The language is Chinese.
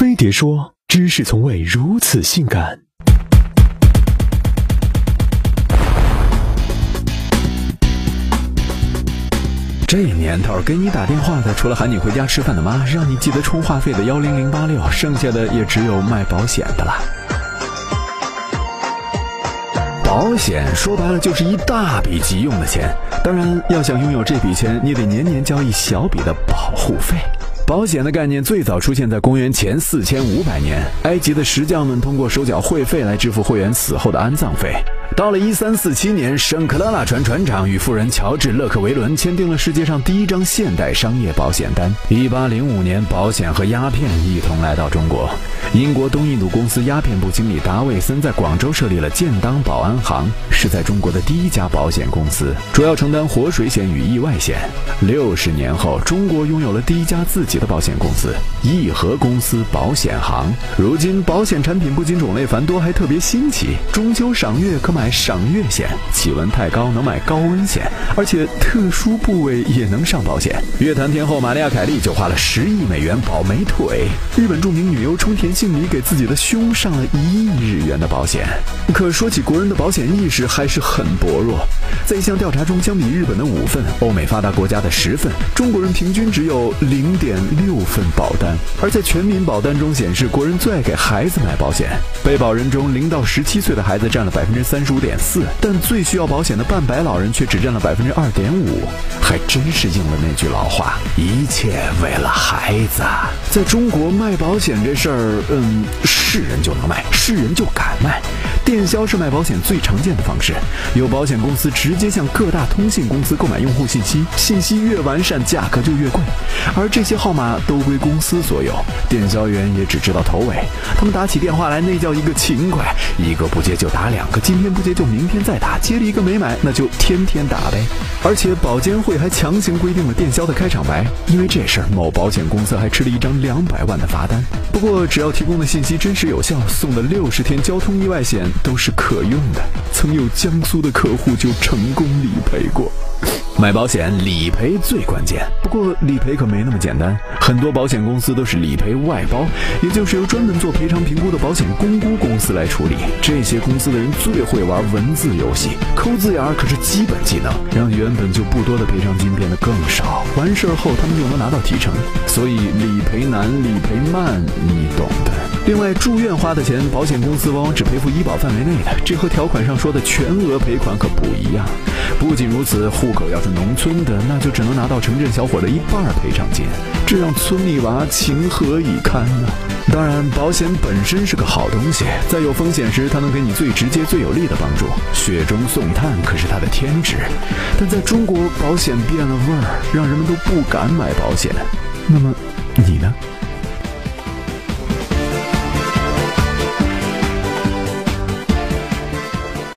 飞碟说：“知识从未如此性感。”这年头给你打电话的，除了喊你回家吃饭的妈，让你记得充话费的幺零零八六，剩下的也只有卖保险的了。保险说白了就是一大笔急用的钱，当然要想拥有这笔钱，你得年年交一小笔的保护费。保险的概念最早出现在公元前四千五百年，埃及的石匠们通过收缴会费来支付会员死后的安葬费。到了一三四七年，圣克拉拉船船长与富人乔治·勒克维伦签订了世界上第一张现代商业保险单。一八零五年，保险和鸦片一同来到中国。英国东印度公司鸦片部经理达维森在广州设立了建当保安行，是在中国的第一家保险公司，主要承担活水险与意外险。六十年后，中国拥有了第一家自己的保险公司——义和公司保险行。如今，保险产品不仅种类繁多，还特别新奇。中秋赏月可买。买赏月险，气温太高能买高温险，而且特殊部位也能上保险。乐坛天后玛利亚凯莉就花了十亿美元保美腿。日本著名女优冲田杏梨给自己的胸上了一亿日元的保险。可说起国人的保险意识还是很薄弱。在一项调查中，相比日本的五份，欧美发达国家的十份，中国人平均只有零点六份保单。而在全民保单中显示，国人最爱给孩子买保险，被保人中零到十七岁的孩子占了百分之三十五点四，但最需要保险的半百老人却只占了百分之二点五。还真是应了那句老话：一切为了孩子。在中国卖保险这事儿，嗯，是人就能卖，是人就敢卖。电销是卖保险最常见的方式，有保险公司直接向各大通信公司购买用户信息，信息越完善，价格就越贵，而这些号码都归公司所有，电销员也只知道头尾。他们打起电话来，那叫一个勤快，一个不接就打两个，今天不接就明天再打，接了一个没买，那就天天打呗。而且保监会还强行规定了电销的开场白，因为这事儿，某保险公司还吃了一张两百万的罚单。不过只要提供的信息真实有效，送的六十天交通意外险。都是可用的，曾有江苏的客户就成功理赔过。买保险理赔最关键，不过理赔可没那么简单，很多保险公司都是理赔外包，也就是由专门做赔偿评估的保险公估公司来处理。这些公司的人最会玩文字游戏，抠字眼儿可是基本技能，让原本就不多的赔偿金变得更少。完事儿后他们又能拿到提成，所以理赔难，理赔慢，你懂的。另外，住院花的钱，保险公司往往只赔付医保范围内的，这和条款上说的全额赔款可不一样。不仅如此，户口要是农村的，那就只能拿到城镇小伙的一半赔偿金，这让村里娃情何以堪呢？当然，保险本身是个好东西，在有风险时，它能给你最直接、最有力的帮助。雪中送炭可是它的天职。但在中国，保险变了味儿，让人们都不敢买保险。那么，你呢？